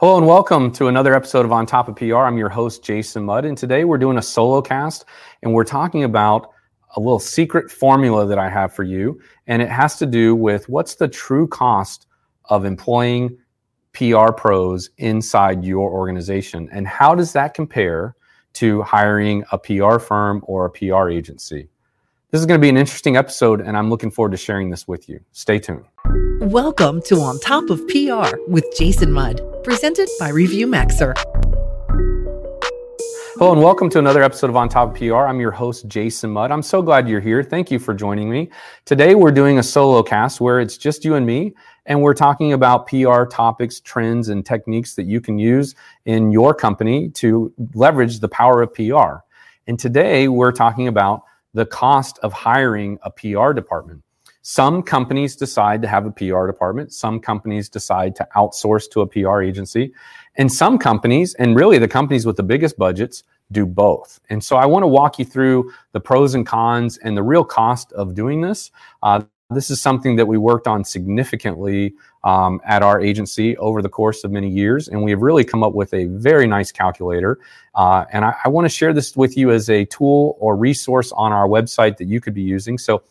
Hello and welcome to another episode of On Top of PR. I'm your host, Jason Mudd, and today we're doing a solo cast and we're talking about a little secret formula that I have for you. And it has to do with what's the true cost of employing PR pros inside your organization and how does that compare to hiring a PR firm or a PR agency? This is going to be an interesting episode, and I'm looking forward to sharing this with you. Stay tuned. Welcome to On Top of PR with Jason Mudd, presented by ReviewMaxer. Hello and welcome to another episode of On Top of PR. I'm your host, Jason Mudd. I'm so glad you're here. Thank you for joining me. Today we're doing a solo cast where it's just you and me, and we're talking about PR topics, trends, and techniques that you can use in your company to leverage the power of PR. And today we're talking about the cost of hiring a PR department. Some companies decide to have a PR department. Some companies decide to outsource to a PR agency. And some companies, and really the companies with the biggest budgets, do both. And so I want to walk you through the pros and cons and the real cost of doing this. Uh, this is something that we worked on significantly um, at our agency over the course of many years, and we have really come up with a very nice calculator. Uh, and I, I want to share this with you as a tool or resource on our website that you could be using. So,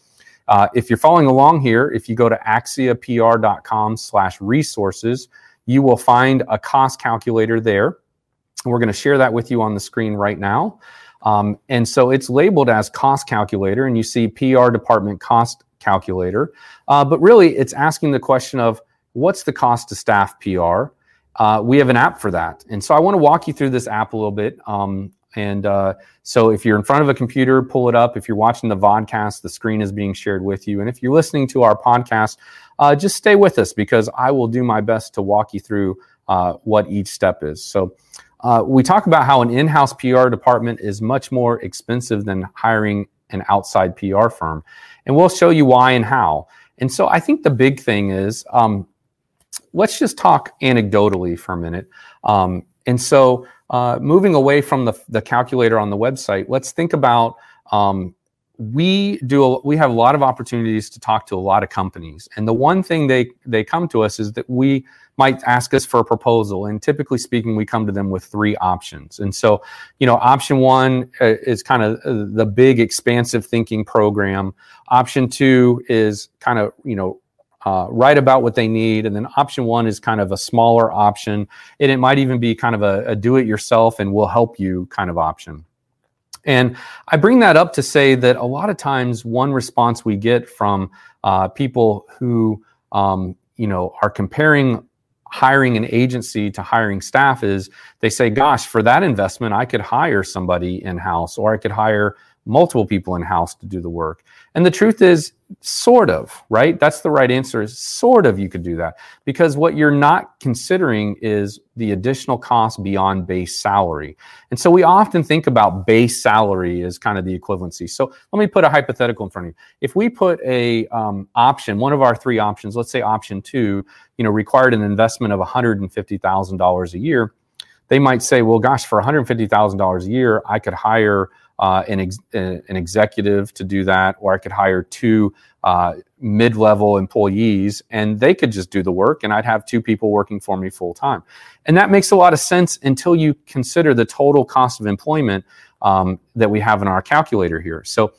uh, if you're following along here, if you go to axiapr.com slash resources, you will find a cost calculator there. We're going to share that with you on the screen right now. Um, and so it's labeled as cost calculator, and you see PR department cost calculator. Uh, but really, it's asking the question of what's the cost to staff PR? Uh, we have an app for that. And so I want to walk you through this app a little bit. Um, and uh, so if you're in front of a computer, pull it up. If you're watching the vodcast, the screen is being shared with you. And if you're listening to our podcast, uh, just stay with us because I will do my best to walk you through uh, what each step is. So uh, we talk about how an in-house PR department is much more expensive than hiring an outside PR firm, and we'll show you why and how. And so I think the big thing is um, let's just talk anecdotally for a minute. Um, and so uh, moving away from the, the calculator on the website, let's think about um, we do a, we have a lot of opportunities to talk to a lot of companies. And the one thing they they come to us is that we might ask us for a proposal. And typically speaking we come to them with three options. And so you know option one uh, is kind of uh, the big expansive thinking program. Option two is kind of you know uh, write about what they need. And then option one is kind of a smaller option. And it might even be kind of a, a do it yourself and we'll help you kind of option. And I bring that up to say that a lot of times one response we get from uh, people who, um, you know, are comparing hiring an agency to hiring staff is they say, gosh, for that investment, I could hire somebody in house or I could hire multiple people in house to do the work. And the truth is, sort of, right? That's the right answer is sort of you could do that because what you're not considering is the additional cost beyond base salary. And so we often think about base salary as kind of the equivalency. So let me put a hypothetical in front of you. If we put a um, option, one of our three options, let's say option two, you know, required an investment of $150,000 a year, they might say, well, gosh, for $150,000 a year, I could hire uh, an, ex- an executive to do that, or I could hire two uh, mid level employees and they could just do the work, and I'd have two people working for me full time. And that makes a lot of sense until you consider the total cost of employment um, that we have in our calculator here. So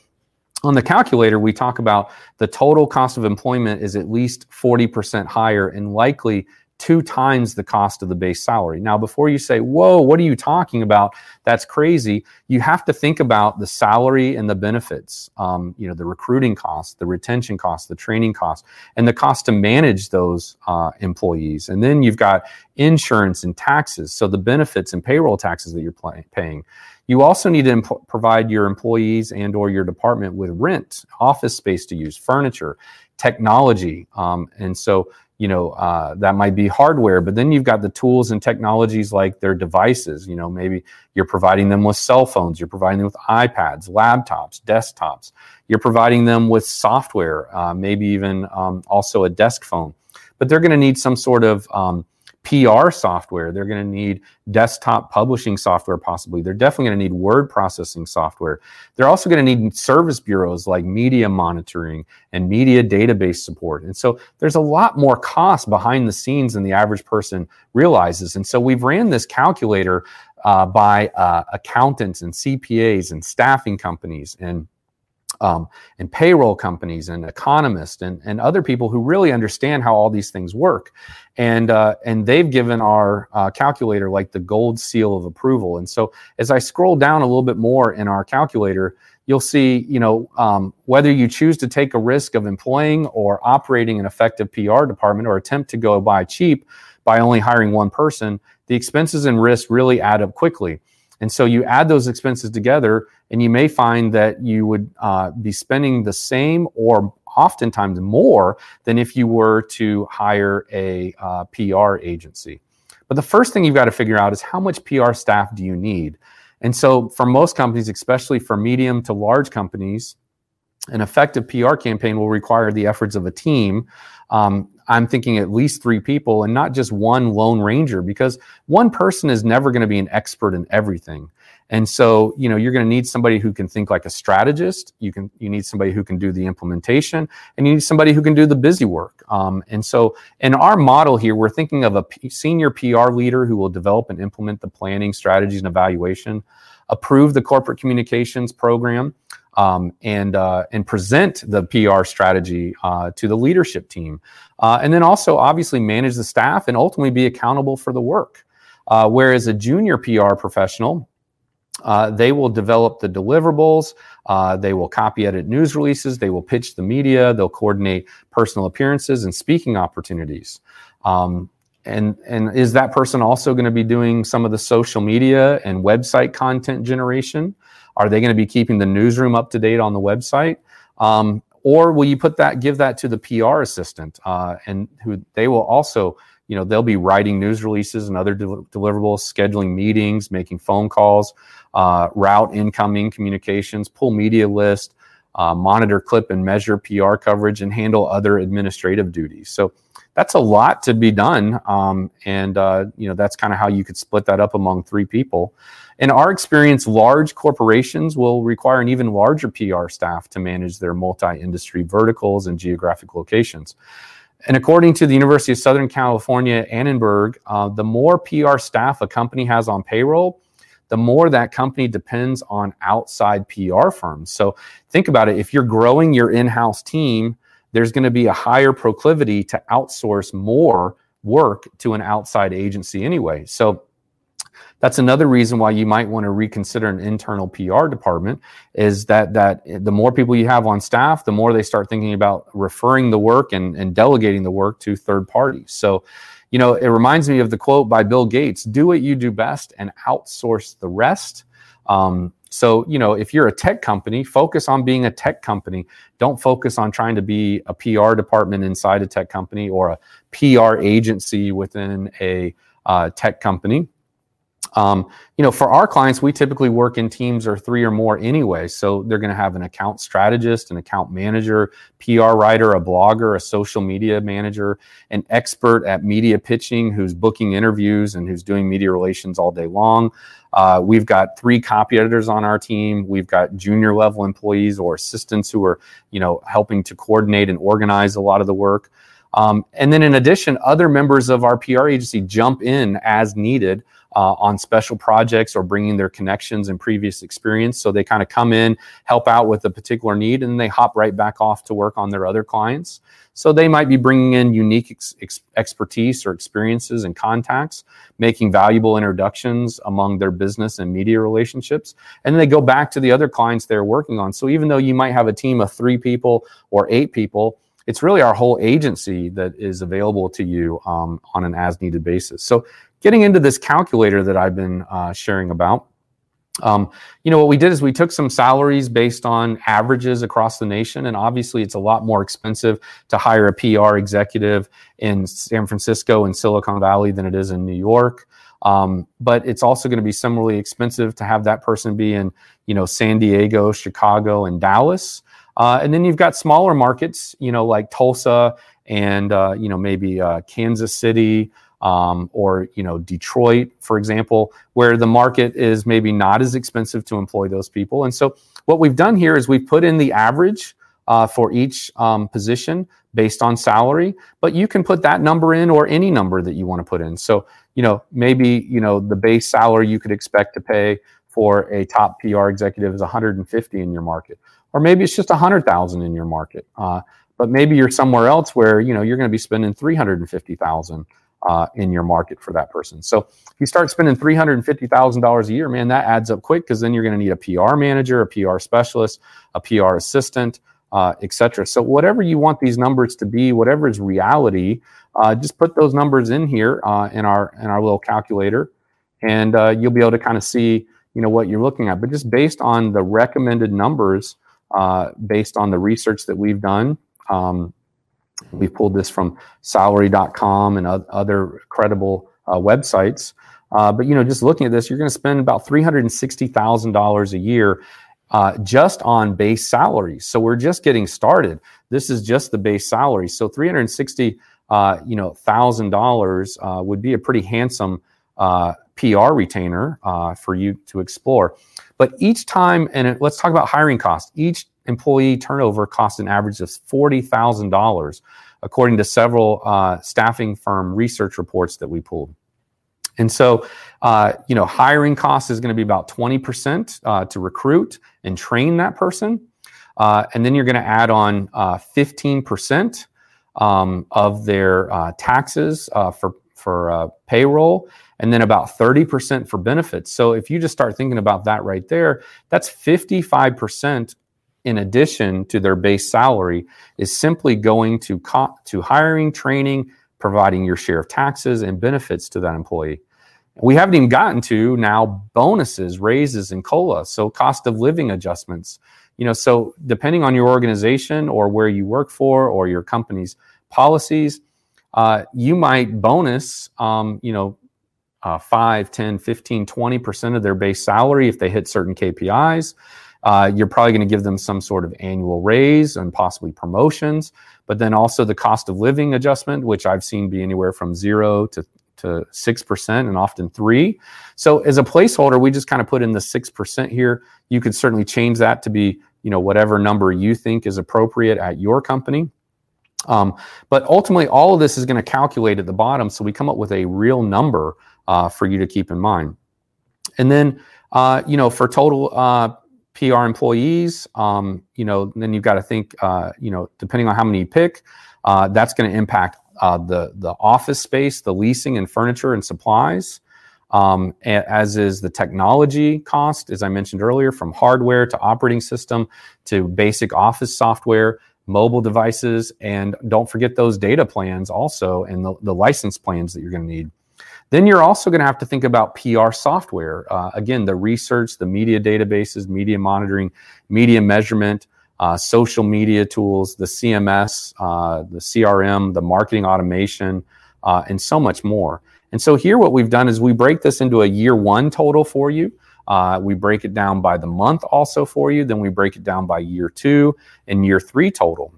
on the calculator, we talk about the total cost of employment is at least 40% higher and likely two times the cost of the base salary. Now, before you say, whoa, what are you talking about? That's crazy. You have to think about the salary and the benefits, um, you know, the recruiting costs, the retention costs, the training costs, and the cost to manage those uh, employees. And then you've got insurance and taxes. So the benefits and payroll taxes that you're pay- paying. You also need to imp- provide your employees and or your department with rent, office space to use, furniture, technology. Um, and so you know uh, that might be hardware but then you've got the tools and technologies like their devices you know maybe you're providing them with cell phones you're providing them with ipads laptops desktops you're providing them with software uh, maybe even um, also a desk phone. But they're going to need some sort of um, PR software. They're going to need desktop publishing software, possibly. They're definitely going to need word processing software. They're also going to need service bureaus like media monitoring and media database support. And so there's a lot more cost behind the scenes than the average person realizes. And so we've ran this calculator uh, by uh, accountants and CPAs and staffing companies and um, and payroll companies and economists and, and other people who really understand how all these things work. And, uh, and they've given our uh, calculator like the gold seal of approval. And so as I scroll down a little bit more in our calculator, you'll see, you know, um, whether you choose to take a risk of employing or operating an effective PR department or attempt to go buy cheap by only hiring one person, the expenses and risks really add up quickly. And so you add those expenses together, and you may find that you would uh, be spending the same or oftentimes more than if you were to hire a uh, PR agency. But the first thing you've got to figure out is how much PR staff do you need? And so, for most companies, especially for medium to large companies, an effective PR campaign will require the efforts of a team. Um, I'm thinking at least three people and not just one lone ranger because one person is never going to be an expert in everything. And so, you know, you're going to need somebody who can think like a strategist. You can, you need somebody who can do the implementation and you need somebody who can do the busy work. Um, and so in our model here, we're thinking of a P- senior PR leader who will develop and implement the planning strategies and evaluation, approve the corporate communications program, um, and uh, and present the PR strategy uh, to the leadership team, uh, and then also obviously manage the staff and ultimately be accountable for the work. Uh, whereas a junior PR professional, uh, they will develop the deliverables, uh, they will copy edit news releases, they will pitch the media, they'll coordinate personal appearances and speaking opportunities. Um, and and is that person also going to be doing some of the social media and website content generation? Are they going to be keeping the newsroom up to date on the website? Um, or will you put that, give that to the PR assistant, uh, and who they will also, you know, they'll be writing news releases and other del- deliverables, scheduling meetings, making phone calls, uh, route incoming communications, pull media list, uh, monitor, clip, and measure PR coverage, and handle other administrative duties. So that's a lot to be done, um, and uh, you know that's kind of how you could split that up among three people. In our experience, large corporations will require an even larger PR staff to manage their multi industry verticals and geographic locations. And according to the University of Southern California, Annenberg, uh, the more PR staff a company has on payroll, the more that company depends on outside PR firms. So think about it. If you're growing your in house team, there's going to be a higher proclivity to outsource more work to an outside agency anyway. So that's another reason why you might want to reconsider an internal PR department is that that the more people you have on staff, the more they start thinking about referring the work and, and delegating the work to third parties. So, you know, it reminds me of the quote by Bill Gates, do what you do best and outsource the rest. Um, so, you know, if you're a tech company, focus on being a tech company. Don't focus on trying to be a PR department inside a tech company or a PR agency within a uh, tech company. Um, you know, for our clients, we typically work in teams or three or more anyway. So they're going to have an account strategist, an account manager, PR writer, a blogger, a social media manager, an expert at media pitching who's booking interviews and who's doing media relations all day long. Uh, we've got three copy editors on our team. We've got junior level employees or assistants who are, you know, helping to coordinate and organize a lot of the work. Um, and then in addition, other members of our PR agency jump in as needed uh, on special projects or bringing their connections and previous experience. So they kind of come in, help out with a particular need, and then they hop right back off to work on their other clients. So they might be bringing in unique ex- ex- expertise or experiences and contacts, making valuable introductions among their business and media relationships. And they go back to the other clients they're working on. So even though you might have a team of three people or eight people, it's really our whole agency that is available to you um, on an as needed basis. So getting into this calculator that I've been uh, sharing about, um, you know, what we did is we took some salaries based on averages across the nation, and obviously it's a lot more expensive to hire a PR executive in San Francisco and Silicon Valley than it is in New York. Um, but it's also going to be similarly expensive to have that person be in, you know, San Diego, Chicago, and Dallas. Uh, and then you've got smaller markets, you know, like Tulsa and uh, you know maybe uh, Kansas City, um, or you know Detroit, for example, where the market is maybe not as expensive to employ those people. And so what we've done here is we've put in the average uh, for each um, position based on salary, but you can put that number in or any number that you want to put in. So you know maybe you know the base salary you could expect to pay for a top PR executive is 150 in your market, or maybe it's just 100,000 in your market. Uh, but maybe you're somewhere else where you know you're going to be spending 350,000 uh, in your market for that person. So if you start spending $350,000 a year, man, that adds up quick because then you're going to need a PR manager, a PR specialist, a PR assistant, uh, etc. So whatever you want these numbers to be, whatever is reality, uh, just put those numbers in here uh, in our in our little calculator, and uh, you'll be able to kind of see you know what you're looking at. But just based on the recommended numbers, uh, based on the research that we've done. Um, we pulled this from salary.com and other credible uh, websites. Uh, but you know, just looking at this, you're going to spend about three hundred and sixty thousand dollars a year uh, just on base salaries. So we're just getting started. This is just the base salary. So three hundred sixty, uh, you know, thousand dollars uh, would be a pretty handsome uh, PR retainer for you to explore. But each time, and it, let's talk about hiring costs. Each employee turnover costs an average of $40,000, according to several uh, staffing firm research reports that we pulled. And so, uh, you know, hiring costs is going to be about 20% uh, to recruit and train that person. Uh, and then you're going to add on 15% uh, um, of their uh, taxes for, for payroll and then about 30% for benefits. So if you just start thinking about that right there, that's 55% in addition to their base salary is simply going to co- to hiring, training, providing your share of taxes and benefits to that employee. We haven't even gotten to now bonuses, raises, and cola. So cost of living adjustments. You know, so depending on your organization or where you work for or your company's policies, uh, you might bonus, um, you know, uh, 5, 10, 15, 20% of their base salary if they hit certain KPIs. Uh, you're probably going to give them some sort of annual raise and possibly promotions, but then also the cost of living adjustment, which I've seen be anywhere from zero to to 6% and often 3. So as a placeholder, we just kind of put in the 6% here. You could certainly change that to be, you know, whatever number you think is appropriate at your company. Um, but ultimately, all of this is going to calculate at the bottom, so we come up with a real number uh, for you to keep in mind. And then, uh, you know, for total uh, PR employees. Um, you know, then you've got to think, uh, you know, depending on how many you pick, uh, that's going to impact uh, the the office space, the leasing and furniture and supplies, um, as is the technology cost, as I mentioned earlier, from hardware to operating system to basic office software, mobile devices, and don't forget those data plans also and the, the license plans that you're going to need. Then you're also going to have to think about PR software. Uh, again, the research, the media databases, media monitoring, media measurement, uh, social media tools, the CMS, uh, the CRM, the marketing automation, uh, and so much more. And so here, what we've done is we break this into a year one total for you. Uh, we break it down by the month also for you. Then we break it down by year two and year three total.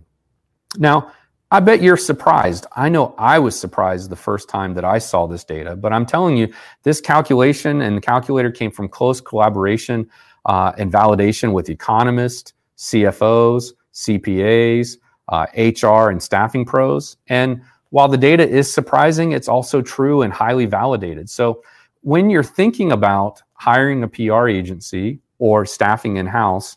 Now, I bet you're surprised. I know I was surprised the first time that I saw this data, but I'm telling you, this calculation and the calculator came from close collaboration uh, and validation with economists, CFOs, CPAs, uh, HR, and staffing pros. And while the data is surprising, it's also true and highly validated. So when you're thinking about hiring a PR agency or staffing in house,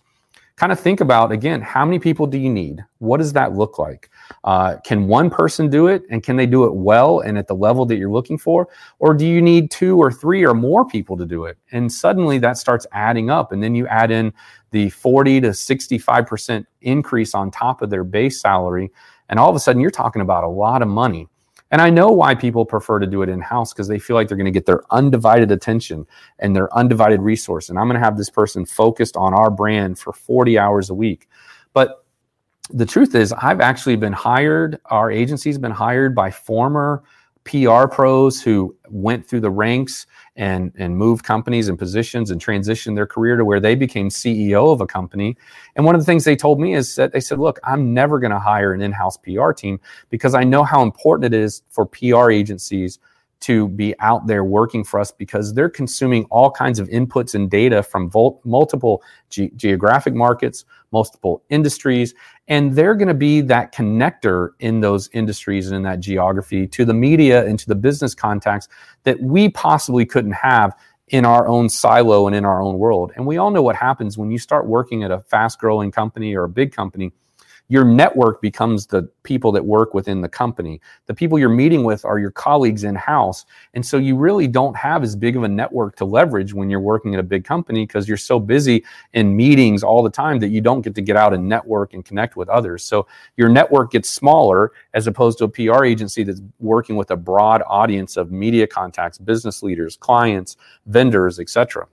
kind of think about again how many people do you need what does that look like uh, can one person do it and can they do it well and at the level that you're looking for or do you need two or three or more people to do it and suddenly that starts adding up and then you add in the 40 to 65% increase on top of their base salary and all of a sudden you're talking about a lot of money and I know why people prefer to do it in house because they feel like they're going to get their undivided attention and their undivided resource. And I'm going to have this person focused on our brand for 40 hours a week. But the truth is, I've actually been hired, our agency's been hired by former PR pros who went through the ranks and and moved companies and positions and transitioned their career to where they became CEO of a company. And one of the things they told me is that they said, "Look, I'm never going to hire an in-house PR team because I know how important it is for PR agencies to be out there working for us because they're consuming all kinds of inputs and data from vol- multiple ge- geographic markets, multiple industries, and they're going to be that connector in those industries and in that geography to the media and to the business contacts that we possibly couldn't have in our own silo and in our own world. And we all know what happens when you start working at a fast growing company or a big company your network becomes the people that work within the company. The people you're meeting with are your colleagues in house. And so you really don't have as big of a network to leverage when you're working at a big company because you're so busy in meetings all the time that you don't get to get out and network and connect with others. So your network gets smaller as opposed to a PR agency that's working with a broad audience of media contacts, business leaders, clients, vendors, etc.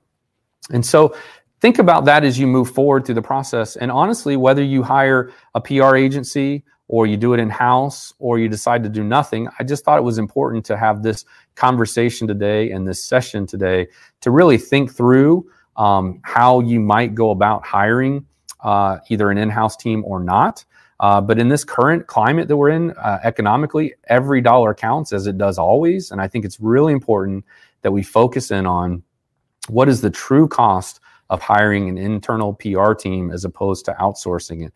And so think about that as you move forward through the process. And honestly, whether you hire a PR agency or you do it in house or you decide to do nothing, I just thought it was important to have this conversation today and this session today to really think through um, how you might go about hiring uh, either an in house team or not. Uh, but in this current climate that we're in uh, economically, every dollar counts as it does always. And I think it's really important that we focus in on what is the true cost of hiring an internal PR team as opposed to outsourcing it.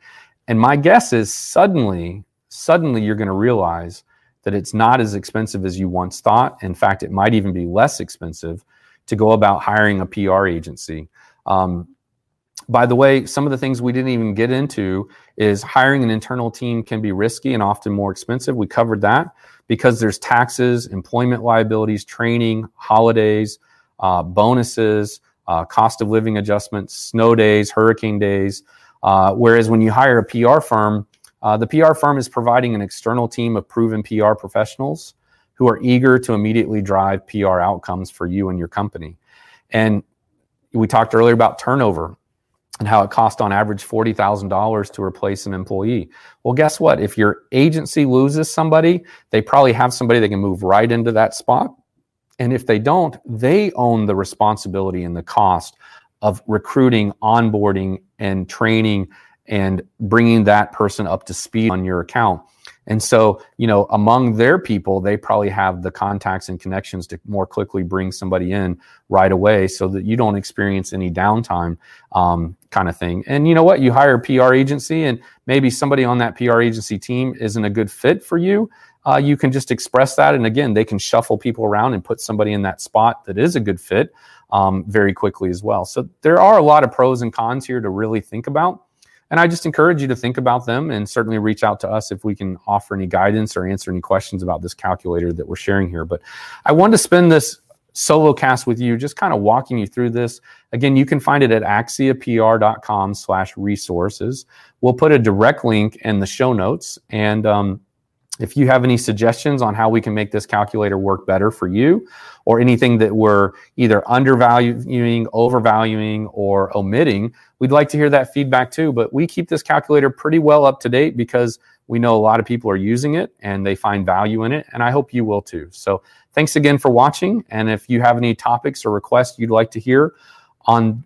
And my guess is suddenly, suddenly you're going to realize that it's not as expensive as you once thought. In fact, it might even be less expensive to go about hiring a PR agency. Um, by the way, some of the things we didn't even get into is hiring an internal team can be risky and often more expensive. We covered that because there's taxes, employment liabilities, training, holidays, uh, bonuses, uh, cost of living adjustments, snow days, hurricane days. Uh, whereas when you hire a PR firm, uh, the PR firm is providing an external team of proven PR professionals who are eager to immediately drive PR outcomes for you and your company. And we talked earlier about turnover and how it costs on average $40,000 to replace an employee. Well, guess what? If your agency loses somebody, they probably have somebody that can move right into that spot and if they don't, they own the responsibility and the cost of recruiting, onboarding, and training and bringing that person up to speed on your account. And so, you know, among their people, they probably have the contacts and connections to more quickly bring somebody in right away so that you don't experience any downtime um, kind of thing. And you know what? You hire a PR agency and maybe somebody on that PR agency team isn't a good fit for you uh, you can just express that. And again, they can shuffle people around and put somebody in that spot that is a good fit um, very quickly as well. So there are a lot of pros and cons here to really think about. And I just encourage you to think about them and certainly reach out to us if we can offer any guidance or answer any questions about this calculator that we're sharing here. But I wanted to spend this solo cast with you, just kind of walking you through this. Again, you can find it at axiapr.com slash resources. We'll put a direct link in the show notes. And um, if you have any suggestions on how we can make this calculator work better for you, or anything that we're either undervaluing, overvaluing, or omitting, we'd like to hear that feedback too. But we keep this calculator pretty well up to date because we know a lot of people are using it and they find value in it, and I hope you will too. So thanks again for watching. And if you have any topics or requests you'd like to hear on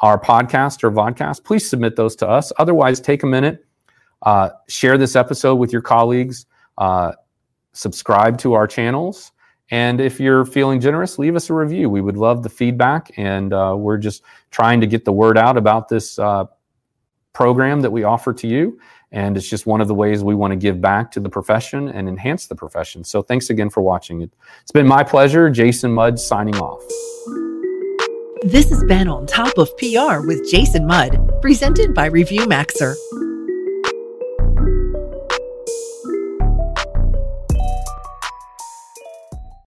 our podcast or vodcast, please submit those to us. Otherwise, take a minute, uh, share this episode with your colleagues uh, subscribe to our channels. And if you're feeling generous, leave us a review. We would love the feedback. And uh, we're just trying to get the word out about this uh, program that we offer to you. And it's just one of the ways we want to give back to the profession and enhance the profession. So thanks again for watching. It's been my pleasure. Jason Mudd signing off. This has been On Top of PR with Jason Mudd, presented by ReviewMaxer.